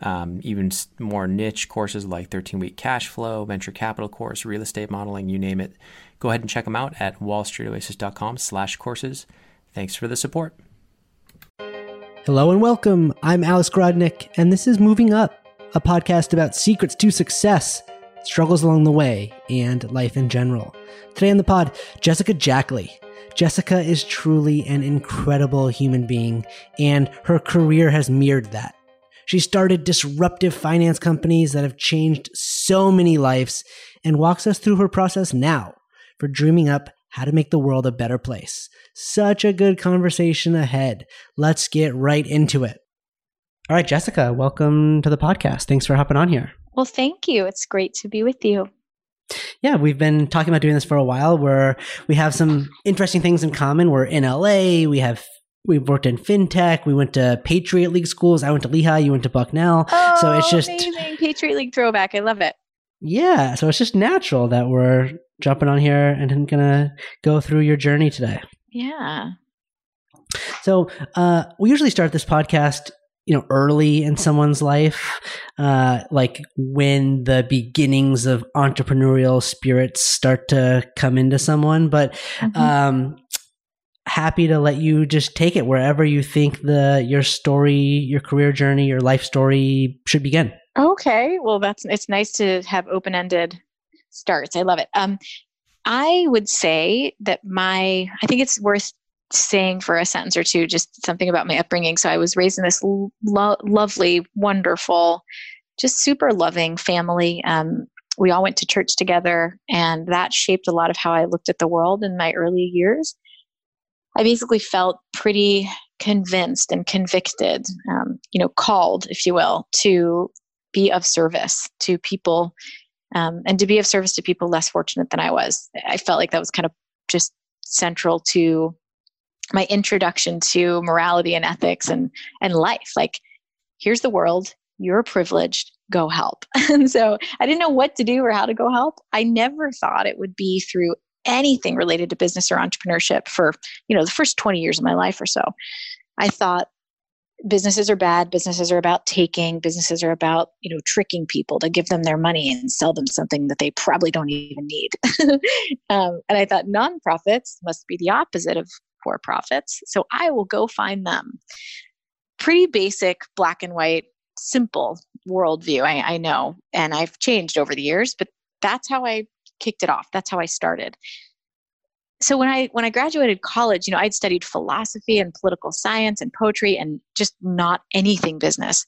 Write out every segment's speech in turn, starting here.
um, even more niche courses like 13 week cash flow, venture capital course, real estate modeling, you name it Go ahead and check them out at wallstreetoasis.com slash courses. Thanks for the support. Hello and welcome. I'm Alice Grodnick, and this is Moving Up, a podcast about secrets to success, struggles along the way, and life in general. Today on the pod, Jessica Jackley. Jessica is truly an incredible human being, and her career has mirrored that. She started disruptive finance companies that have changed so many lives and walks us through her process now for dreaming up how to make the world a better place. Such a good conversation ahead. Let's get right into it. All right, Jessica, welcome to the podcast. Thanks for hopping on here. Well, thank you. It's great to be with you. Yeah, we've been talking about doing this for a while where we have some interesting things in common. We're in LA, we have we've worked in fintech. We went to Patriot League schools. I went to Lehigh. You went to Bucknell. Oh, so it's just amazing Patriot League throwback. I love it. Yeah, so it's just natural that we're jumping on here and I'm gonna go through your journey today. Yeah. So uh, we usually start this podcast, you know, early in someone's life, uh, like when the beginnings of entrepreneurial spirits start to come into someone. But mm-hmm. um, happy to let you just take it wherever you think the your story, your career journey, your life story should begin. Okay, well, that's it's nice to have open ended starts. I love it. Um, I would say that my, I think it's worth saying for a sentence or two just something about my upbringing. So I was raised in this lo- lovely, wonderful, just super loving family. Um, we all went to church together, and that shaped a lot of how I looked at the world in my early years. I basically felt pretty convinced and convicted, um, you know, called, if you will, to be of service to people um, and to be of service to people less fortunate than I was. I felt like that was kind of just central to my introduction to morality and ethics and and life. Like, here's the world. You're privileged. Go help. and so I didn't know what to do or how to go help. I never thought it would be through anything related to business or entrepreneurship for you know the first 20 years of my life or so. I thought businesses are bad businesses are about taking businesses are about you know tricking people to give them their money and sell them something that they probably don't even need um, and i thought nonprofits must be the opposite of for profits so i will go find them pretty basic black and white simple worldview I, I know and i've changed over the years but that's how i kicked it off that's how i started so when I when I graduated college, you know, I'd studied philosophy and political science and poetry and just not anything business.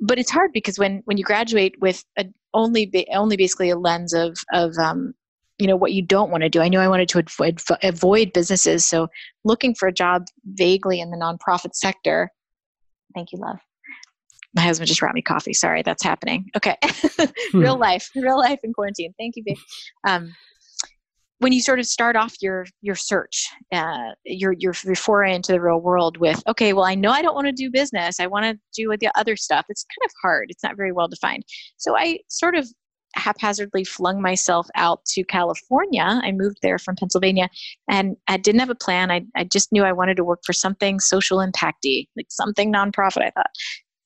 But it's hard because when when you graduate with a, only only basically a lens of of um, you know what you don't want to do. I knew I wanted to avoid avoid businesses, so looking for a job vaguely in the nonprofit sector. Thank you, love. My husband just brought me coffee. Sorry, that's happening. Okay, real hmm. life, real life in quarantine. Thank you, babe. Um, when you sort of start off your your search uh, your, your your foray into the real world with okay well i know i don't want to do business i want to do the other stuff it's kind of hard it's not very well defined so i sort of haphazardly flung myself out to california i moved there from pennsylvania and i didn't have a plan i, I just knew i wanted to work for something social impacty like something nonprofit i thought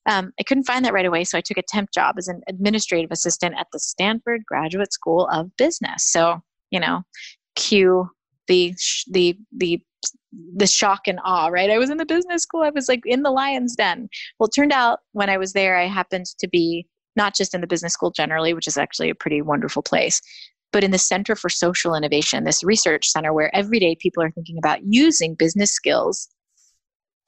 um, I couldn't find that right away, so I took a temp job as an administrative assistant at the Stanford Graduate School of Business. So you know cue the the the the shock and awe right? I was in the business school. I was like in the lion's den. Well it turned out when i was there i happened to be not just in the business school generally which is actually a pretty wonderful place but in the center for social innovation this research center where every day people are thinking about using business skills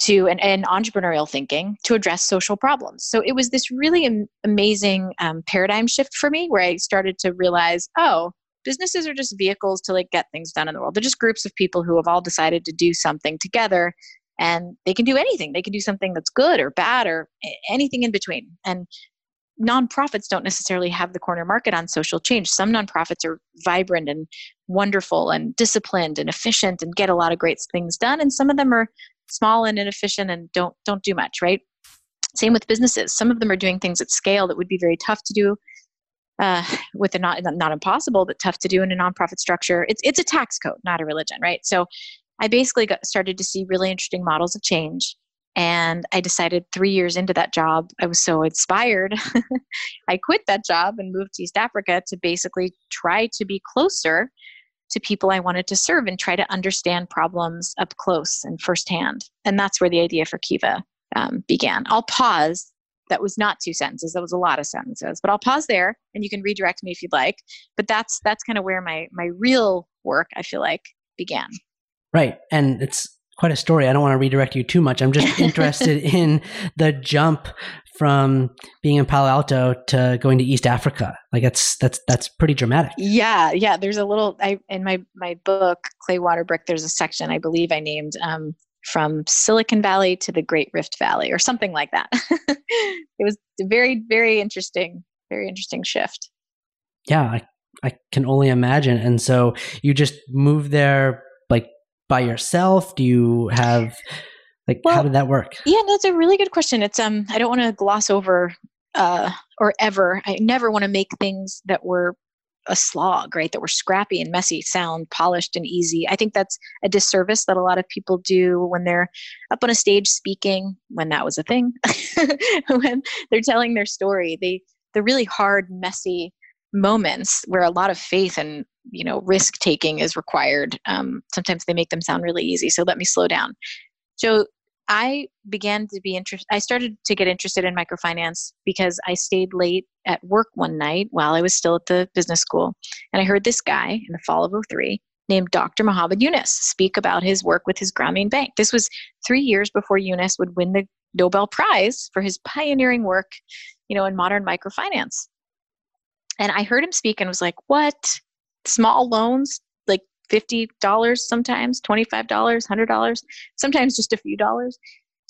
to and, entrepreneurial thinking to address social problems so it was this really am- amazing um, paradigm shift for me where i started to realize oh businesses are just vehicles to like get things done in the world. They're just groups of people who have all decided to do something together and they can do anything. They can do something that's good or bad or anything in between. And nonprofits don't necessarily have the corner market on social change. Some nonprofits are vibrant and wonderful and disciplined and efficient and get a lot of great things done, and some of them are small and inefficient and don't don't do much, right? Same with businesses. Some of them are doing things at scale that would be very tough to do uh, with a not not impossible, but tough to do in a nonprofit structure. It's it's a tax code, not a religion, right? So I basically got started to see really interesting models of change and I decided three years into that job, I was so inspired. I quit that job and moved to East Africa to basically try to be closer to people I wanted to serve and try to understand problems up close and firsthand. And that's where the idea for Kiva um, began. I'll pause. That was not two sentences. That was a lot of sentences. But I'll pause there, and you can redirect me if you'd like. But that's that's kind of where my my real work I feel like began. Right, and it's quite a story. I don't want to redirect you too much. I'm just interested in the jump from being in Palo Alto to going to East Africa. Like that's that's that's pretty dramatic. Yeah, yeah. There's a little I in my my book Clay Water Brick. There's a section I believe I named um, from Silicon Valley to the Great Rift Valley or something like that. it was a very very interesting very interesting shift. Yeah, I I can only imagine. And so you just moved there like by yourself? Do you have like well, how did that work? Yeah, that's a really good question. It's um I don't want to gloss over uh or ever. I never want to make things that were a slog, right? That were scrappy and messy sound polished and easy. I think that's a disservice that a lot of people do when they're up on a stage speaking, when that was a thing, when they're telling their story. They the really hard, messy moments where a lot of faith and you know risk taking is required um, sometimes they make them sound really easy so let me slow down so i began to be interested i started to get interested in microfinance because i stayed late at work one night while i was still at the business school. And i heard this guy in the fall of 03 named dr Muhammad Yunus speak about his work with his Grameen Bank. This was three years before Yunus would win the nobel prize for his pioneering work you know in modern microfinance. And I heard him speak and was like, what? Small loans, $50 sometimes, $25, $100, sometimes just a few dollars,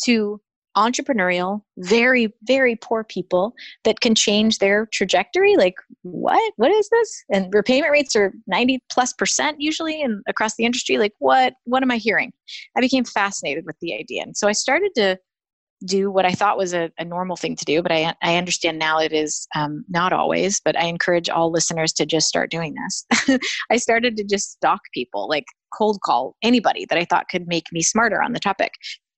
to entrepreneurial, very, very poor people that can change their trajectory. Like, what? What is this? And repayment rates are 90 plus percent usually and across the industry. Like, what? What am I hearing? I became fascinated with the idea. And so I started to do what I thought was a, a, normal thing to do, but I, I understand now it is um, not always. But I encourage all listeners to just start doing this. I started to just stalk people, like cold call anybody that I thought could make me smarter on the topic.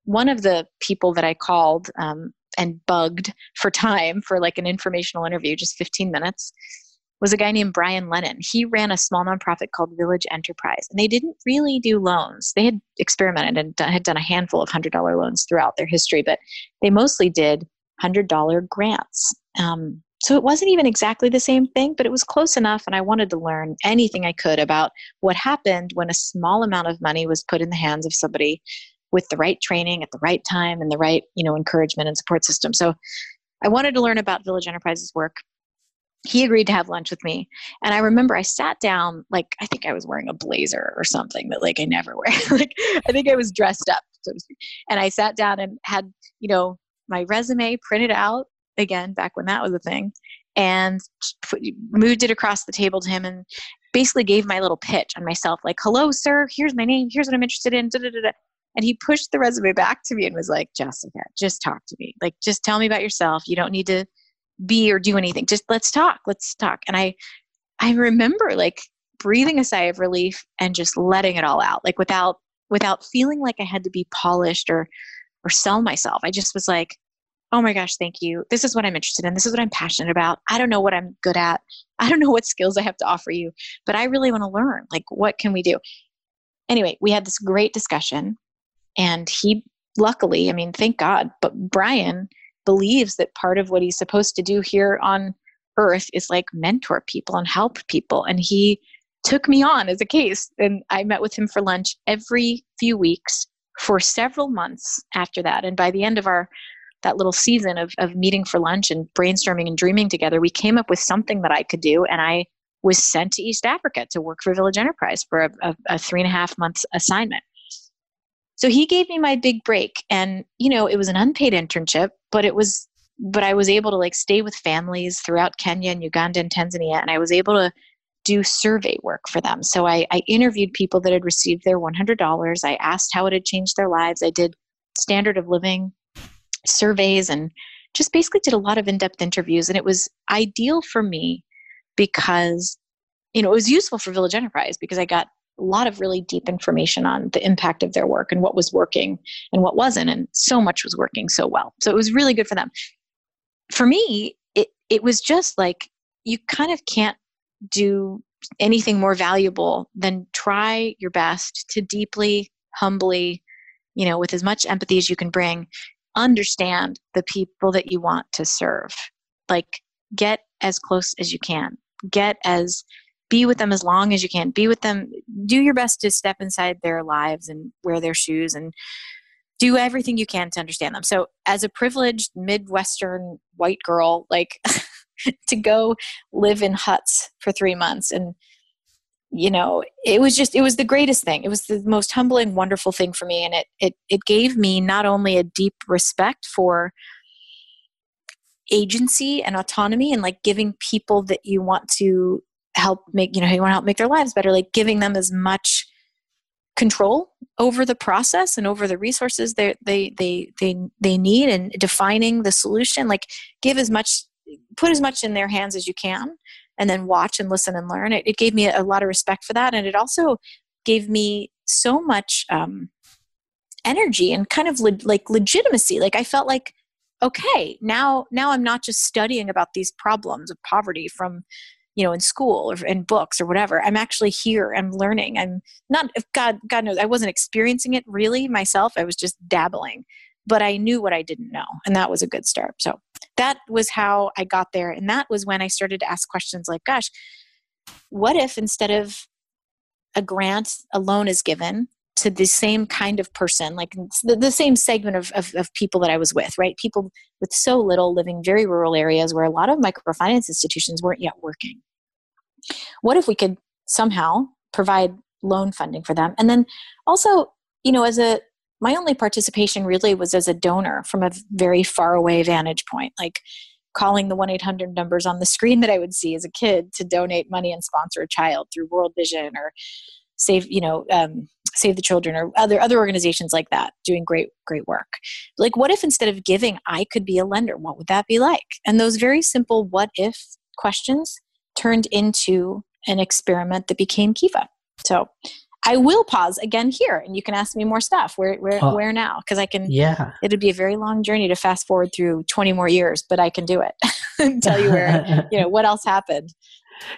One of the people that I called um, and bugged for time for like an informational interview, just 15 minutes, was a guy named Brian Lehnen. He ran a small nonprofit called Village Enterprise, and they didn't really do loans. They had experimented and had done a handful of $100 loans throughout their history, but they mostly did $100 grants. Um, so it wasn't even exactly the same thing, but it was close enough, and I wanted to learn anything I could about what happened when a small amount of money was put in the hands of somebody with the right training at the right time and the right you know encouragement and support system. So I wanted to learn about Village Enterprises work he agreed to have lunch with me. And i remember i sat down like i think i was wearing a blazer or something that like i never wear. Like i think i was dressed up so to speak. And i sat down and had you know my resume printed out again back when that was a thing and moved it across the table to him and basically gave my little pitch on myself like hello sir here's my name here's what i'm interested in da, da, da, and he pushed the resume back to me and was like jessica just talk to me. Like just tell me about yourself. You don't need to be or do anything. Just let's talk let's talk. And i i remember like breathing a sigh of relief and just letting it all out like without without feeling like i had to be polished or or sell myself. I just was like oh my gosh thank you. This is what i'm interested in. This is what i'm passionate about. I don't know what i'm good at. I don't know what skills i have to offer you but i really want to learn. Like what can we do? Anyway we had this great discussion and he luckily i mean thank god but brian believes that part of what he's supposed to do here on earth is like mentor people and help people. And he took me on as a case. And I met with him for lunch every few weeks for several months after that. And by the end of our that little season of, of meeting for lunch and brainstorming and dreaming together, we came up with something that I could do. And I was sent to East Africa to work for Village Enterprise for a, a, a three and a half months assignment. So he gave me my big break. And, you know, it was an unpaid internship, but it was but I was able to like stay with families throughout Kenya and Uganda and Tanzania, and I was able to do survey work for them. So I, I interviewed people that had received their $100. I asked how it had changed their lives. I did standard of living surveys and just basically did a lot of in-depth interviews and it was ideal for me because you know it was useful for village enterprise because i got a lot of really deep information on the impact of their work and what was working and what wasn't and so much was working so well. So it was really good for them. For me it it was just like you kind of can't do anything more valuable than try your best to deeply humbly you know with as much empathy as you can bring understand the people that you want to serve. Like get as close as you can. Get as be with them as long as you can. Be with them. Do your best to step inside their lives and wear their shoes and do everything you can to understand them. So as a privileged midwestern white girl like to go live in huts for 3 months and you know it was just it was the greatest thing. It was the most humbling wonderful thing for me. And it it it gave me not only a deep respect for agency and autonomy and like giving people that you want to help make you know you want to help make their lives better like giving them as much control over the process and over the resources they they they they they need and defining the solution like give as much put as much in their hands as you can and then watch and listen and learn. It, it gave me a, lot of respect for that. And it also gave me so much um, energy and kind of le- like legitimacy. Like I felt like, okay, now, now I'm not just studying about these problems of poverty from, you know, in school or in books or whatever. I'm actually here. I'm learning. I'm not, God, God knows, I wasn't experiencing it really myself. I was just dabbling but I knew what I didn't know. And that was a good start. So that was how I got there. And that was when I started to ask questions like, gosh, what if instead of a grant, a loan is given to the same kind of person, like the, the same segment of, of, of people that I was with, right? People with so little living very rural areas where a lot of microfinance institutions weren't yet working. What if we could somehow provide loan funding for them? And then also, you know, as a my only participation really was as a donor from a very far away vantage point like calling the 1-800 numbers on the screen that i would see as a kid to donate money and sponsor a child through world vision or save you know um, save the children or other other organizations like that doing great great work like what if instead of giving i could be a lender what would that be like and those very simple what if questions turned into an experiment that became kiva so I will pause again here, and you can ask me more stuff. Where where where now? Because I can. Yeah. It'd be a very long journey to fast forward through twenty more years, but I can do it. and tell you where you know what else happened.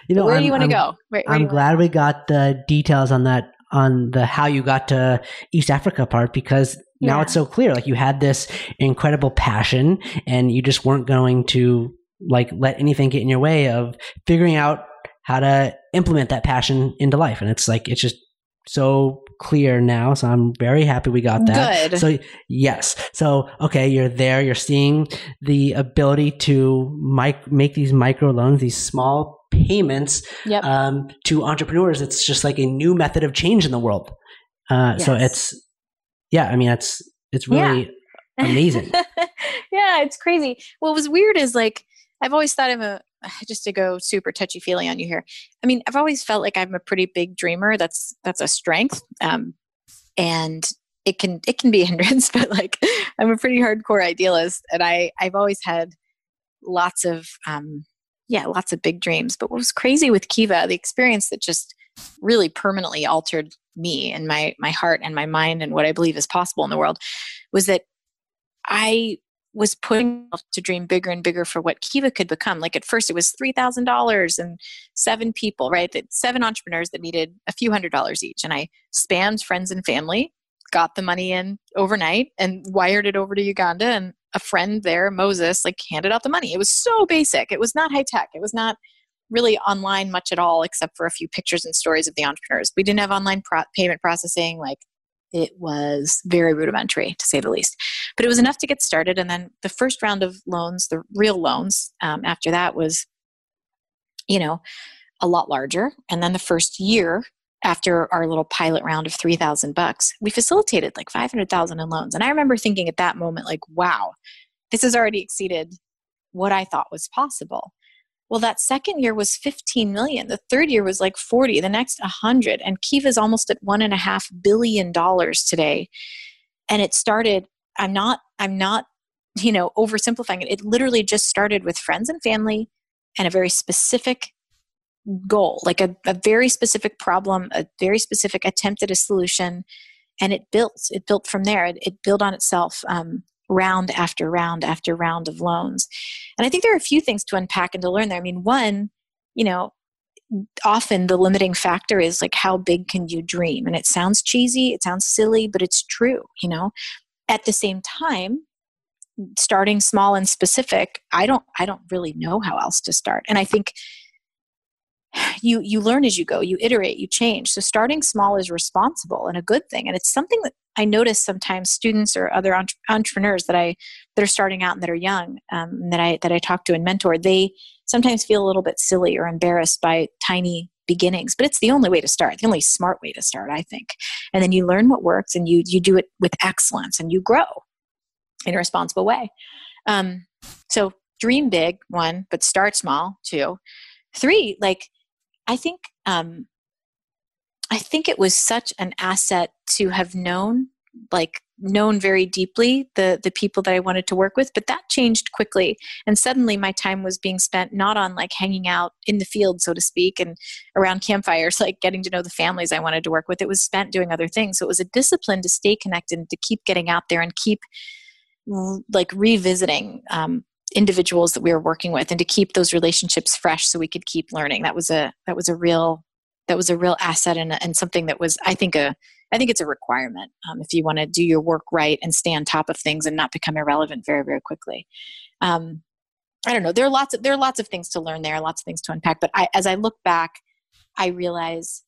You know, where I'm, do you want to go? Where, where I'm glad we got the details on that on the how you got to East Africa part because now yeah. it's so clear. Like you had this incredible passion, and you just weren't going to like let anything get in your way of figuring out how to implement that passion into life. And it's like it's just so clear now. So I'm very happy we got that. Good. So yes. So okay, you're there. You're seeing the ability to mic- make these micro loans, these small payments yep. um, to entrepreneurs. It's just like a new method of change in the world. Uh, yes. So it's yeah. I mean, it's it's really yeah. amazing. yeah, it's crazy. What was weird is like I've always thought I'm a just to go super touchy feely on you here. I mean, I've always felt like I'm a pretty big dreamer. That's that's a strength, um, and it can it can be a hindrance. But like, I'm a pretty hardcore idealist, and I I've always had lots of um, yeah, lots of big dreams. But what was crazy with Kiva, the experience that just really permanently altered me and my my heart and my mind and what I believe is possible in the world, was that I was putting to dream bigger and bigger for what Kiva could become. Like at first, it was three thousand dollars and seven people, right? That seven entrepreneurs that needed a few hundred dollars each, and I spammed friends and family, got the money in overnight, and wired it over to Uganda. And a friend there, Moses, like handed out the money. It was so basic. It was not high tech. It was not really online much at all, except for a few pictures and stories of the entrepreneurs. We didn't have online pro- payment processing. Like it was very rudimentary to say the least but it was enough to get started and then the first round of loans the real loans um, after that was you know a lot larger and then the first year after our little pilot round of 3000 bucks we facilitated like 500000 in loans and i remember thinking at that moment like wow this has already exceeded what I thought was possible. Well, that second year was 15 million. The third year was like 40, the next 100. And Kiva's almost at one and a half billion dollars today. And it started, I'm not, I'm not, you know, oversimplifying it. It literally just started with friends and family and a very specific goal, like a, a very specific problem, a very specific attempt at a solution. And it built, it built from there. It, it built on itself. Um, round after round after round of loans. And I think there are a few things to unpack and to learn there. I mean, one, you know, often the limiting factor is like how big can you dream? And it sounds cheesy, it sounds silly, but it's true, you know. At the same time, starting small and specific, I don't I don't really know how else to start. And I think you you learn as you go you iterate you change. So starting small is responsible and a good thing. And it's something that i notice sometimes students or other entre- entrepreneurs that i that are starting out and that are young um, that i that i talk to and mentor they sometimes feel a little bit silly or embarrassed by tiny beginnings but it's the only way to start the only smart way to start i think. And then you learn what works and you you do it with excellence and you grow in a responsible way. Um, so dream big one but start small two. Three like I think um, I think it was such an asset to have known, like known very deeply the the people that I wanted to work with. But that changed quickly, and suddenly my time was being spent not on like hanging out in the field, so to speak, and around campfires, like getting to know the families I wanted to work with. It was spent doing other things. So it was a discipline to stay connected, and to keep getting out there, and keep like revisiting um, individuals that we were working with and to keep those relationships fresh so we could keep learning. That was a that was a real that was a real asset and, and something that was i think a i think it's a requirement um, if you want to do your work right and stay on top of things and not become irrelevant very very quickly. Um, i don't know there are lots of there are lots of things to learn there lots of things to unpack but I, as i look back i realize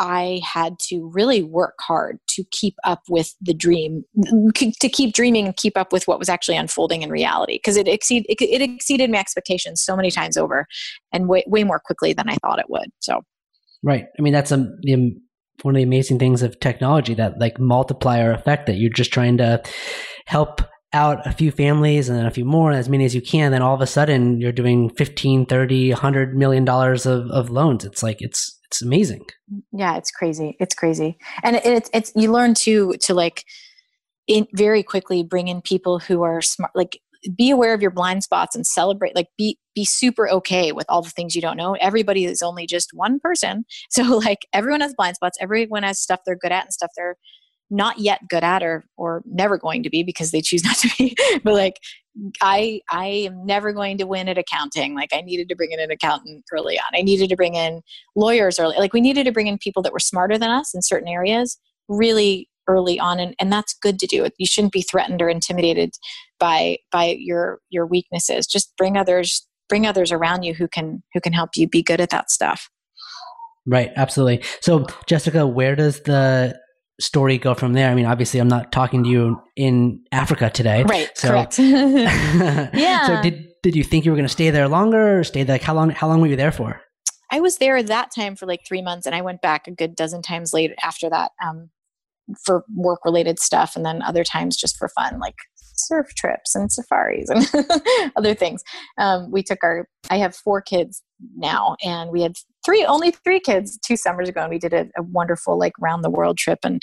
I had to really work hard to keep up with the dream, to keep dreaming and keep up with what was actually unfolding in reality. Because it, exceed, it, it, exceeded my expectations so many times over, and way, way more quickly than I thought it would. So, right. I mean, that's a, the, um, one of the amazing things of technology that like multiplier effect that you're just trying to help out a few families and then a few more as many as you can then all of a sudden you're doing 15 30 100 million dollars of, of loans it's like it's it's amazing. Yeah it's crazy. It's crazy. And it, it's it's you learn to to like in very quickly bring in people who are smart like be aware of your blind spots and celebrate like be be super okay with all the things you don't know. Everybody is only just one person. So like everyone has blind spots. Everyone has stuff they're good at and stuff they're not yet good at or or never going to be because they choose not to be but like i i am never going to win at accounting. Like i needed to bring in an accountant early on. I needed to bring in lawyers early. Like we needed to bring in people that were smarter than us in certain areas really early on and, and that's good to do. You shouldn't be threatened or intimidated by by your your weaknesses. Just bring others bring others around you who can who can help you be good at that stuff. Right, absolutely. So, Jessica, where does the story go from there? I mean, obviously, I'm not talking to you in Africa today. Right. So, correct. yeah. So did did you think you were going to stay there longer, or stay there? Like, how long? How long were you there for? I was there that time for like three months, and I went back a good dozen times later after that um, for work related stuff, and then other times just for fun, like surf trips and safaris and other things. Um, we took our. I have four kids now, and we had three only three kids two summers ago and we did a, a wonderful like round the world trip and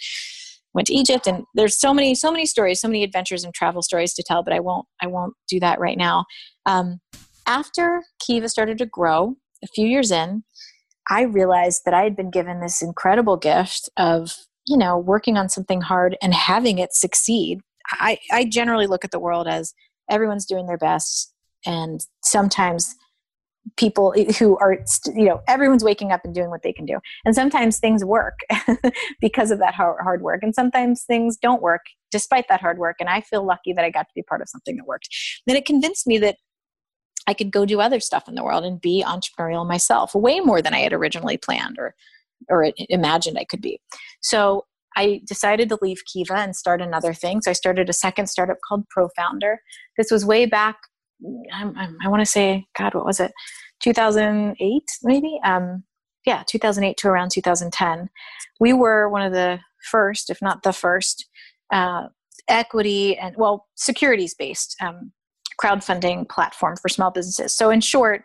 went to egypt and there's so many so many stories so many adventures and travel stories to tell but i won't i won't do that right now um, after kiva started to grow a few years in i realized that i had been given this incredible gift of you know working on something hard and having it succeed i i generally look at the world as everyone's doing their best and sometimes people who are you know everyone's waking up and doing what they can do. And sometimes things work because of that hard work and sometimes things don't work despite that hard work and i feel lucky that i got to be part of something that worked. Then it convinced me that i could go do other stuff in the world and be entrepreneurial myself way more than i had originally planned or or imagined i could be. So I decided to leave Kiva and start another thing. So I started a second startup called ProFounder. This was way back I, I want to say, God, what was it? 2008, maybe? Um, yeah, 2008 to around 2010. We were one of the first, if not the first, uh, equity and, well, securities based um, crowdfunding platform for small businesses. So, in short,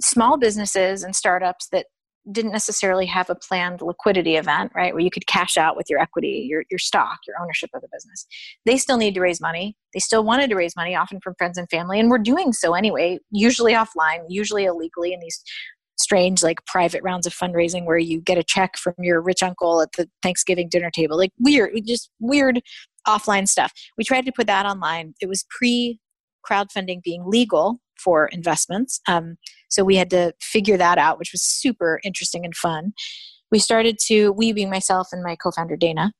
small businesses and startups that didn't necessarily have a planned liquidity event, right, where you could cash out with your equity, your, your stock, your ownership of the business. They still need to raise money. They still wanted to raise money, often from friends and family, and we're doing so anyway, usually offline, usually illegally in these strange, like private rounds of fundraising where you get a check from your rich uncle at the Thanksgiving dinner table. Like weird, just weird offline stuff. We tried to put that online. It was pre crowdfunding being legal for investments. Um, so we had to figure that out, which was super interesting and fun. We started to, we being myself and my co founder Dana,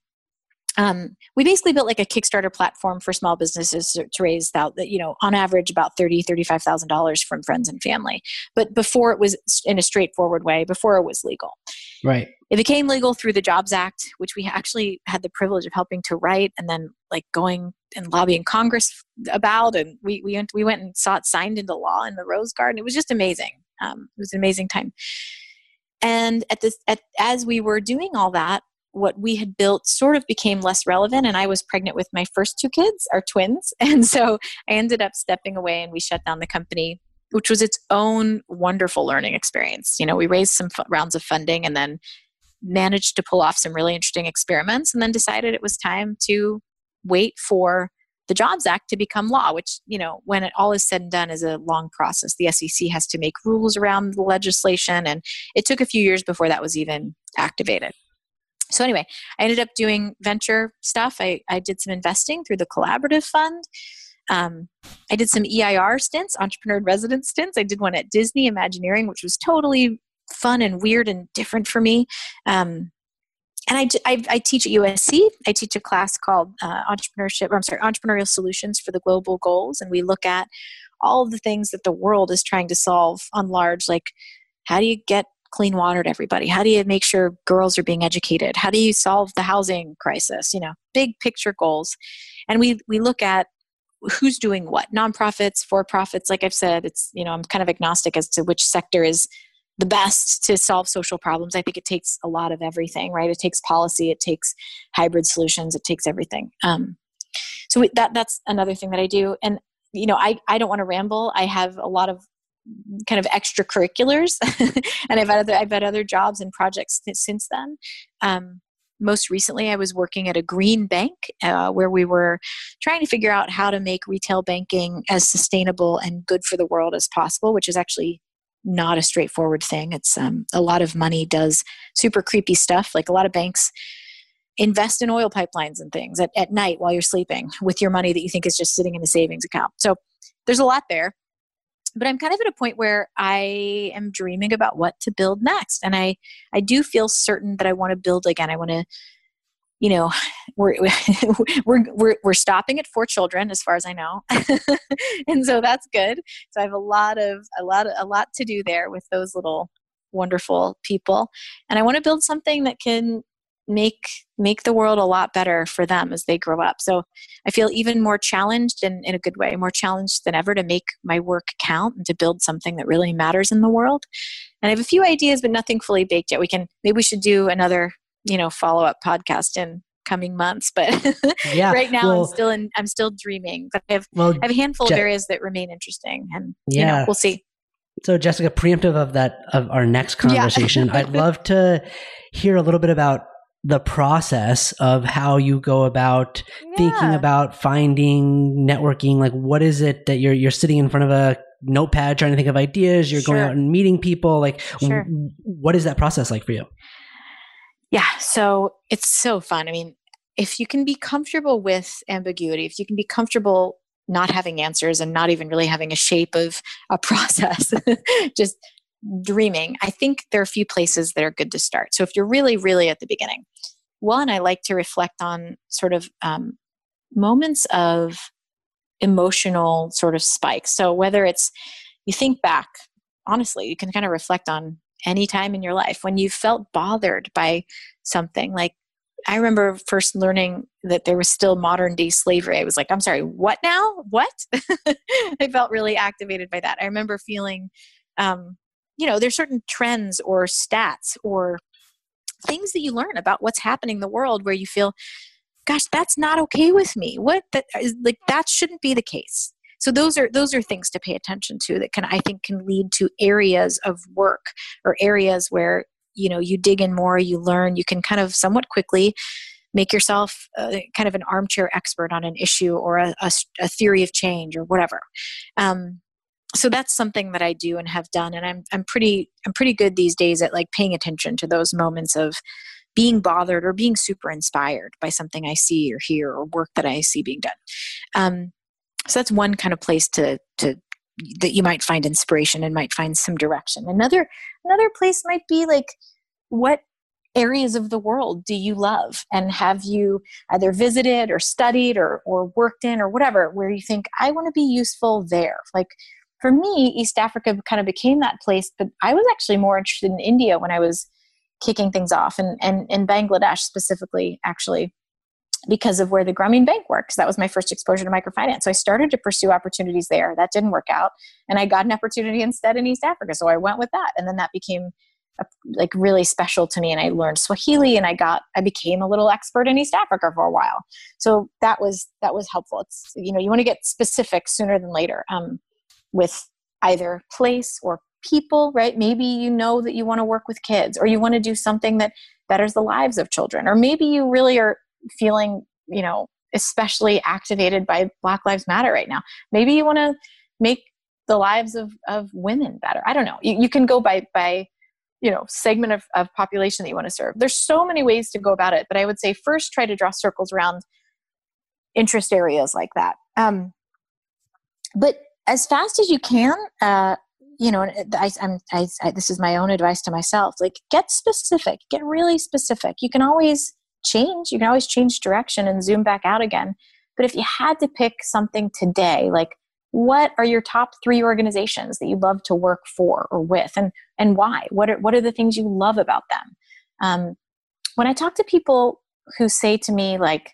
um, we basically built like a Kickstarter platform for small businesses to, raise that, you know, on average about thirty, thirty-five thousand dollars from friends and family. But before it was in a straightforward way, before it was legal. Right. It became legal through the Jobs Act, which we actually had the privilege of helping to write, and then like going and lobbying Congress about, and we we went, we went and saw it signed into law in the Rose Garden. It was just amazing. Um, it was an amazing time. And at this, at, as we were doing all that, what we had built sort of became less relevant and i was pregnant with my first two kids our twins and so i ended up stepping away and we shut down the company which was its own wonderful learning experience you know we raised some f- rounds of funding and then managed to pull off some really interesting experiments and then decided it was time to wait for the jobs act to become law which you know when it all is said and done is a long process. The sec has to make rules around the legislation and it took a few years before that was even activated. So anyway i ended up doing venture stuff. I, I did some investing through the collaborative fund. Um, i did some eir stints entrepreneur resident stints. I did one at disney imagineering which was totally fun and weird and different for me um, and I, I, I, teach at usc i teach a class called uh, entrepreneurship i'm sorry entrepreneurial solutions for the global goals and we look at all the things that the world is trying to solve on large like how do you get clean water to everybody? How do you make sure girls are being educated? How do you solve the housing crisis? You know, big picture goals. And we we look at who's doing what. Nonprofits, for profits, like I've said, it's you know, I'm kind of agnostic as to which sector is the best to solve social problems. I think it takes a lot of everything, right? It takes policy, it takes hybrid solutions, it takes everything. Um, so that that's another thing that I do. And you know, I I don't want to ramble. I have a lot of kind of extracurriculars and I've had other I've had other jobs and projects since then. Um, most recently, I was working at a green bank uh, where we were trying to figure out how to make retail banking as sustainable and good for the world as possible, which is actually not a straightforward thing. It's um, a lot of money does super creepy stuff. Like a lot of banks invest in oil pipelines and things at, at night while you're sleeping with your money that you think is just sitting in a savings account. So there's a lot there but i'm kind of at a point where i am dreaming about what to build next and i i do feel certain that i want to build again i want to you know we're we're we're we're stopping at four children as far as i know. And so that's good. So i have a lot of a lot of, a lot to do there with those little wonderful people. And i want to build something that can make make the world a lot better for them as they grow up. So i feel even more challenged and in a good way more challenged than ever to make my work count and to build something that really matters in the world. And i have a few ideas but nothing fully baked yet. We can maybe we should do another you know follow-up podcast in coming months but yeah, right now well, i'm still in i'm still dreaming but i have, well, I have a handful Je- of areas that remain interesting and yeah. you know we'll see so Jessica, preemptive of that of our next conversation, yeah. I'd love to hear a little bit about the process of how you go about yeah. thinking about finding networking like what is it that you're you're sitting in front of a notepad trying to think of ideas you're sure. going out and meeting people like sure. w- what is that process like for you yeah so it's so fun i mean if you can be comfortable with ambiguity if you can be comfortable not having answers and not even really having a shape of a process just dreaming, I think there are a few places that are good to start. So if you're really, really at the beginning, one, I like to reflect on sort of um, moments of emotional sort of spikes. So whether it's you think back, honestly, you can kind of reflect on any time in your life when you felt bothered by something like I remember first learning that there was still modern day slavery. I was like, I'm sorry, what now? What? I felt really activated by that. I remember feeling um, you know there's certain trends or stats or things that you learn about what's happening in the world where you feel gosh that's not okay with me what that is like that shouldn't be the case so those are those are things to pay attention to that can i think can lead to areas of work or areas where you know you dig in more you learn you can kind of somewhat quickly make yourself uh, kind of an armchair expert on an issue or a, a, a theory of change or whatever. Um, so that's something that i do and have done and i'm i'm pretty i'm pretty good these days at like paying attention to those moments of being bothered or being super inspired by something i see or hear or work that i see being done. Um, so that's one kind of place to to that you might find inspiration and might find some direction. Another another place might be like what areas of the world do you love? And have you either visited or studied or, or worked in or whatever where you think i want to be useful there. Like for me east africa kind of became that place but i was actually more interested in india when i was kicking things off and and in bangladesh specifically actually because of where the Grameen Bank works. That was my first exposure to microfinance. So I started to pursue opportunities there. That didn't work out. And I got an opportunity instead in East Africa. So I went with that. And then that became a, like really special to me. And I learned Swahili and I got, I became a little expert in East Africa for a while. So that was, that was helpful. It's, you know, you want to get specific sooner than later um, with either place or people, right? Maybe you know that you want to work with kids or you want to do something that betters the lives of children. Or maybe you really are feeling, you know, especially activated by Black Lives Matter right now. Maybe you want to make the lives of, of women better. I don't know. You, you can go by, by, you know, segment of, of population that you want to serve. There's so many ways to go about it, but I would say first try to draw circles around interest areas like that. Um, but as fast as you can, uh, you know, I, I'm, I, I, this is my own advice to myself. Like, get specific, get really specific. You can always change. You can always change direction and zoom back out again. But if you had to pick something today, like what are your top three organizations that you love to work for or with, and and why? What are what are the things you love about them? Um, when I talk to people who say to me like,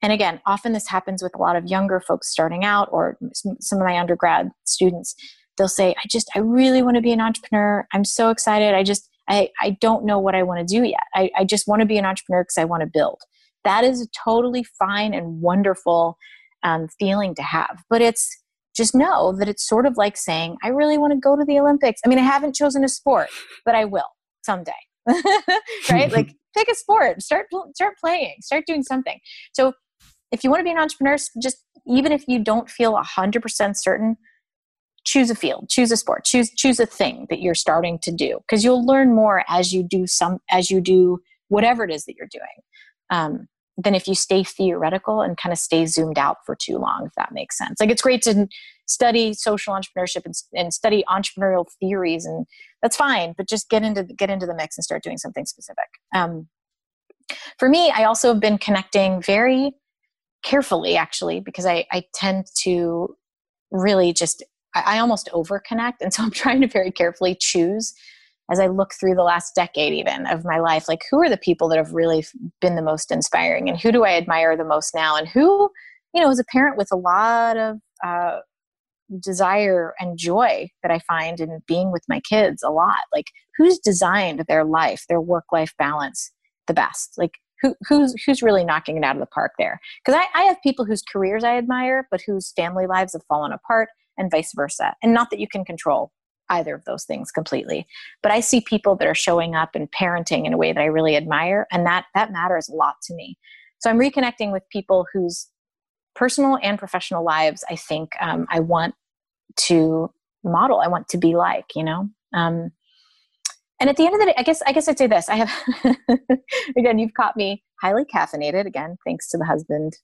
and again, often this happens with a lot of younger folks starting out, or some of my undergrad students. They'll say, "I just, I really want to be an entrepreneur. I'm so excited. I just, I, I don't know what I want to do yet. I, I just want to be an entrepreneur because I want to build. That is a totally fine and wonderful um, feeling to have. But it's just know that it's sort of like saying, I really want to go to the Olympics. I mean, I haven't chosen a sport, but I will someday. right? like pick a sport, start start playing, start doing something. So if you want to be an entrepreneur, just even if you don't feel 100% certain, choose a field choose a sport choose choose a thing that you're starting to do because you'll learn more as you do some as you do whatever it is that you're doing um, than if you stay theoretical and kind of stay zoomed out for too long if that makes sense. Like it's great to study social entrepreneurship and, and study entrepreneurial theories and that's fine but just get into get into the mix and start doing something specific. Um, for me i also have been connecting very carefully actually because I, I tend to really just I, I almost overconnect. And so I'm trying to very carefully choose as I look through the last decade, even of my life, like who are the people that have really been the most inspiring and who do I admire the most now? And who, you know, is a parent with a lot of uh, desire and joy that I find in being with my kids a lot. Like who's designed their life, their work life balance the best? Like who, who's who's really knocking it out of the park there? Because I, I have people whose careers I admire, but whose family lives have fallen apart and vice versa. And not that you can control either of those things completely. But I see people that are showing up and parenting in a way that I really admire, and that that matters a lot to me. So I'm reconnecting with people whose personal and professional lives I think um, I want to model. I want to be like, you know. Um, and at the end of the day, I guess I guess I'd say this. I have again, you've caught me highly caffeinated. Again, thanks to the husband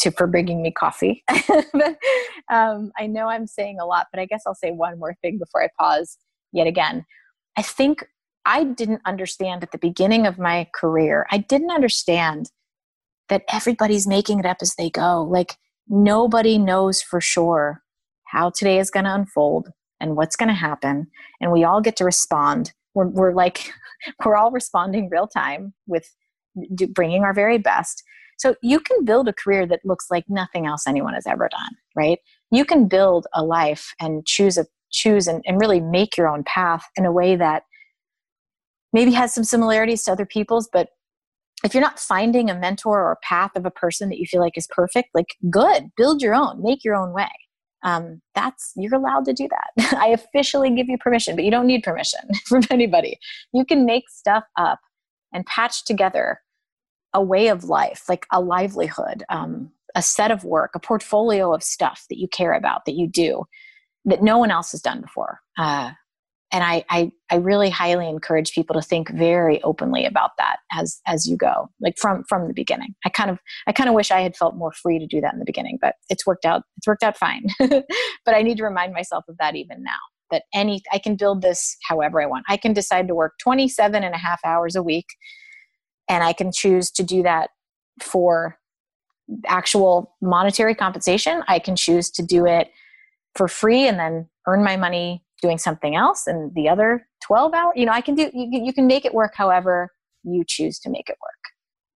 to for bringing me coffee. um, I know I'm saying a lot, but I guess I'll say one more thing before I pause yet again. I think I didn't understand at the beginning of my career, I didn't understand that everybody's making it up as they go. Like nobody knows for sure how today is going to unfold and what's going to happen. And we all get to respond. We're, we're like, we're all responding real time with bringing our very best. So you can build a career that looks like nothing else anyone has ever done, right? You can build a life and choose a choose and, and really make your own path in a way that maybe has some similarities to other people's, but if you're not finding a mentor or a path of a person that you feel like is perfect, like good, build your own, make your own way. um, that's you're allowed to do that. I officially give you permission, but you don't need permission from anybody. You can make stuff up and patch together a way of life, like a livelihood, um, a set of work, a portfolio of stuff that you care about, that you do, that no one else has done before. Uh, and I, I, I really highly encourage people to think very openly about that as as you go, like from from the beginning. I kind of I kind of wish I had felt more free to do that in the beginning, but it's worked out it's worked out fine. but I need to remind myself of that even now. That any I can build this however I want. I can decide to work 27 and a half hours a week, and I can choose to do that for actual monetary compensation. I can choose to do it for free and then earn my money doing something else and the other 12 hours you know i can do you, you can make it work however you choose to make it work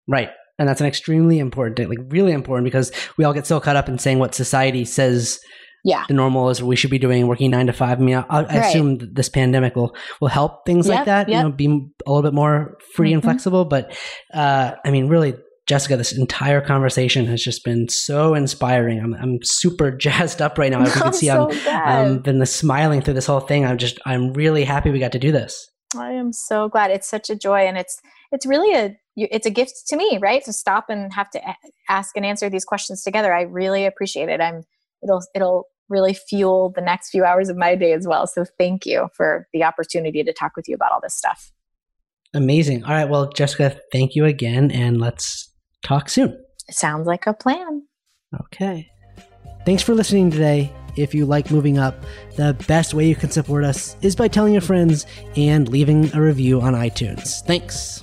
right and that's an extremely important like really important because we all get so caught up in saying what society says yeah the normal is we should be doing working nine to five i mean i, I right. assume this pandemic will will help things yep, like that yep. you know be a little bit more free mm-hmm. and flexible but uh i mean really Jessica, this entire conversation has just been so inspiring. I'm, I'm super jazzed up right now. As you can see, so I'm, um, been the smiling through this whole thing. I'm just, I'm really happy we got to do this. I am so glad. It's such a joy, and it's, it's really a, it's a gift to me, right? To stop and have to ask and answer these questions together. I really appreciate it. I'm, it'll, it'll really fuel the next few hours of my day as well. So thank you for the opportunity to talk with you about all this stuff. Amazing. All right. Well, Jessica, thank you again, and let's talk soon. Sounds like a plan. Okay. Thanks for listening today. If you like moving up, the best way you can support us is by telling your friends and leaving a review on iTunes. Thanks.